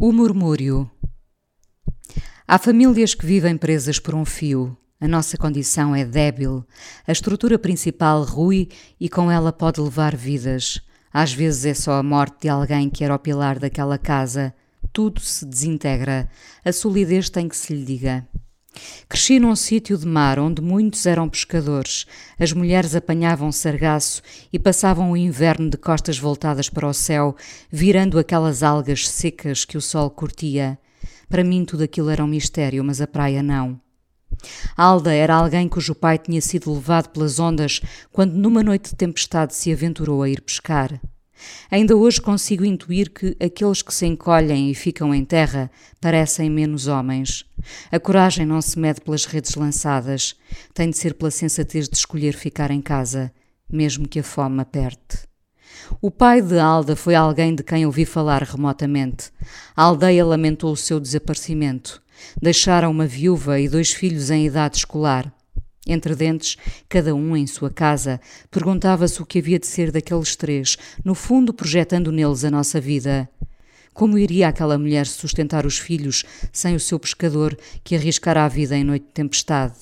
O murmúrio. Há famílias que vivem presas por um fio. A nossa condição é débil. A estrutura principal rui e com ela pode levar vidas. Às vezes é só a morte de alguém que era o pilar daquela casa. Tudo se desintegra. A solidez tem que se lhe diga. Cresci num sítio de mar onde muitos eram pescadores. As mulheres apanhavam sargaço e passavam o inverno de costas voltadas para o céu, virando aquelas algas secas que o sol curtia. Para mim tudo aquilo era um mistério, mas a praia não. Alda era alguém cujo pai tinha sido levado pelas ondas quando numa noite de tempestade se aventurou a ir pescar. Ainda hoje consigo intuir que aqueles que se encolhem e ficam em terra parecem menos homens. A coragem não se mede pelas redes lançadas, tem de ser pela sensatez de escolher ficar em casa, mesmo que a fome aperte. O pai de Alda foi alguém de quem ouvi falar remotamente. A aldeia lamentou o seu desaparecimento. Deixaram uma viúva e dois filhos em idade escolar. Entre dentes, cada um em sua casa, perguntava-se o que havia de ser daqueles três, no fundo projetando neles a nossa vida. Como iria aquela mulher sustentar os filhos sem o seu pescador que arriscara a vida em noite de tempestade?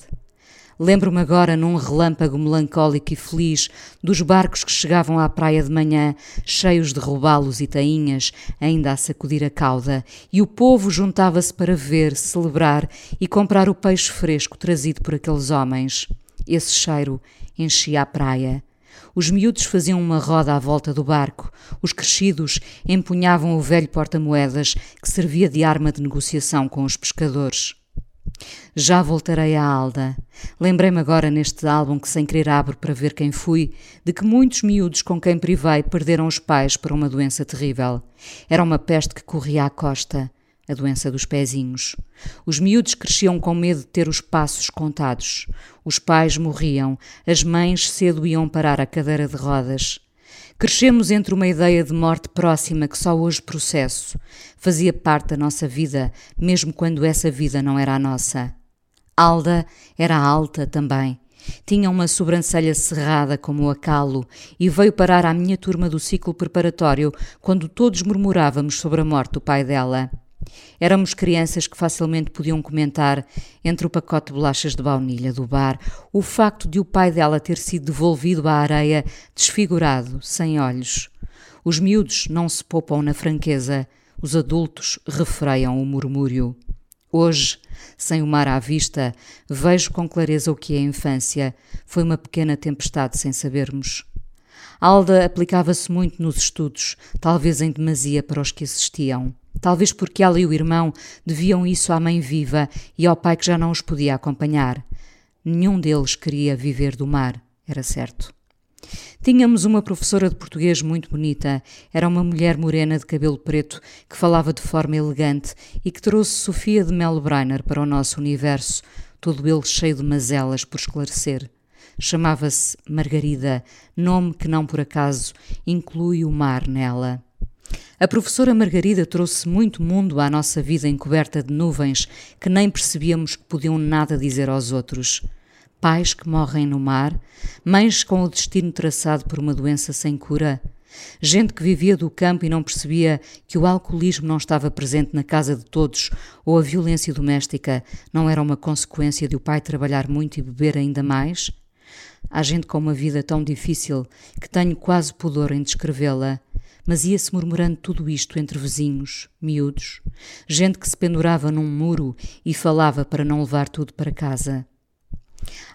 Lembro-me agora, num relâmpago melancólico e feliz, dos barcos que chegavam à praia de manhã, cheios de robalos e tainhas, ainda a sacudir a cauda, e o povo juntava-se para ver, celebrar e comprar o peixe fresco trazido por aqueles homens. Esse cheiro enchia a praia. Os miúdos faziam uma roda à volta do barco. Os crescidos empunhavam o velho porta-moedas que servia de arma de negociação com os pescadores. Já voltarei à Alda. Lembrei-me agora neste álbum que sem querer abro para ver quem fui, de que muitos miúdos com quem privei perderam os pais por uma doença terrível. Era uma peste que corria à costa, a doença dos pezinhos. Os miúdos cresciam com medo de ter os passos contados. Os pais morriam, as mães cedo iam parar a cadeira de rodas. Crescemos entre uma ideia de morte próxima que só hoje processo. Fazia parte da nossa vida, mesmo quando essa vida não era a nossa. Alda era alta também. Tinha uma sobrancelha cerrada como o acalo e veio parar à minha turma do ciclo preparatório quando todos murmurávamos sobre a morte do pai dela. Éramos crianças que facilmente podiam comentar, entre o pacote de bolachas de baunilha do bar, o facto de o pai dela ter sido devolvido à areia, desfigurado, sem olhos. Os miúdos não se poupam na franqueza, os adultos refreiam o murmúrio. Hoje, sem o mar à vista, vejo com clareza o que é a infância. Foi uma pequena tempestade sem sabermos. Alda aplicava-se muito nos estudos, talvez em demasia para os que assistiam. Talvez porque ela e o irmão deviam isso à mãe viva e ao pai que já não os podia acompanhar. Nenhum deles queria viver do mar, era certo. Tínhamos uma professora de português muito bonita. Era uma mulher morena de cabelo preto que falava de forma elegante e que trouxe Sofia de Melbreiner para o nosso universo, todo ele cheio de mazelas por esclarecer. Chamava-se Margarida, nome que não por acaso inclui o mar nela. A professora Margarida trouxe muito mundo à nossa vida encoberta de nuvens que nem percebíamos que podiam nada dizer aos outros. Pais que morrem no mar, mães com o destino traçado por uma doença sem cura, gente que vivia do campo e não percebia que o alcoolismo não estava presente na casa de todos ou a violência doméstica não era uma consequência de o pai trabalhar muito e beber ainda mais. Há gente com uma vida tão difícil que tenho quase pudor em descrevê-la mas ia-se murmurando tudo isto entre vizinhos, miúdos, gente que se pendurava num muro e falava para não levar tudo para casa.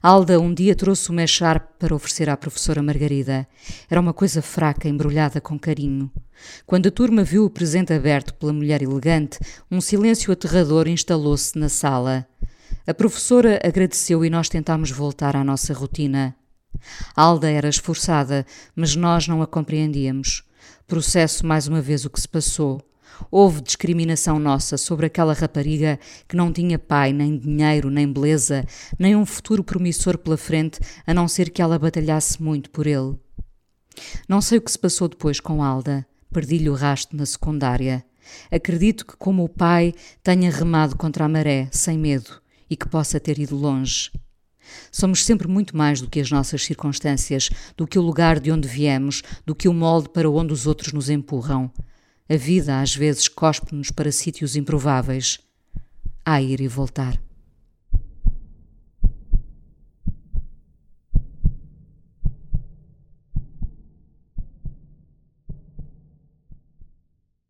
Alda um dia trouxe uma echarpe para oferecer à professora Margarida. Era uma coisa fraca, embrulhada com carinho. Quando a turma viu o presente aberto pela mulher elegante, um silêncio aterrador instalou-se na sala. A professora agradeceu e nós tentámos voltar à nossa rotina. Alda era esforçada, mas nós não a compreendíamos. Processo mais uma vez o que se passou. Houve discriminação nossa sobre aquela rapariga que não tinha pai, nem dinheiro, nem beleza, nem um futuro promissor pela frente, a não ser que ela batalhasse muito por ele. Não sei o que se passou depois com Alda. Perdi-lhe o rasto na secundária. Acredito que, como o pai, tenha remado contra a maré, sem medo, e que possa ter ido longe. Somos sempre muito mais do que as nossas circunstâncias, do que o lugar de onde viemos, do que o molde para onde os outros nos empurram. A vida às vezes cospe-nos para sítios improváveis. Há ir e voltar.